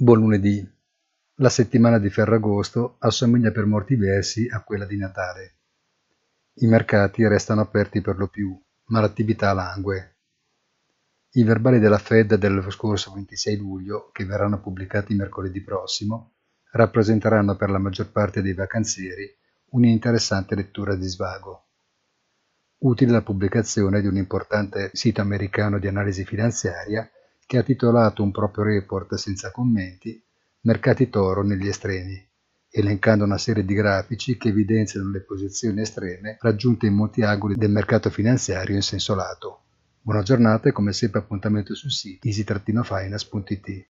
Buon lunedì. La settimana di Ferragosto assomiglia per molti versi a quella di Natale. I mercati restano aperti per lo più, ma l'attività langue. I verbali della Fed dello scorso 26 luglio, che verranno pubblicati mercoledì prossimo, rappresenteranno per la maggior parte dei vacanzieri un'interessante lettura di svago. Utile la pubblicazione di un importante sito americano di analisi finanziaria che ha titolato un proprio report senza commenti Mercati toro negli estremi, elencando una serie di grafici che evidenziano le posizioni estreme raggiunte in molti angoli del mercato finanziario in senso lato. Buona giornata e come sempre appuntamento sul sito easy-finance.it.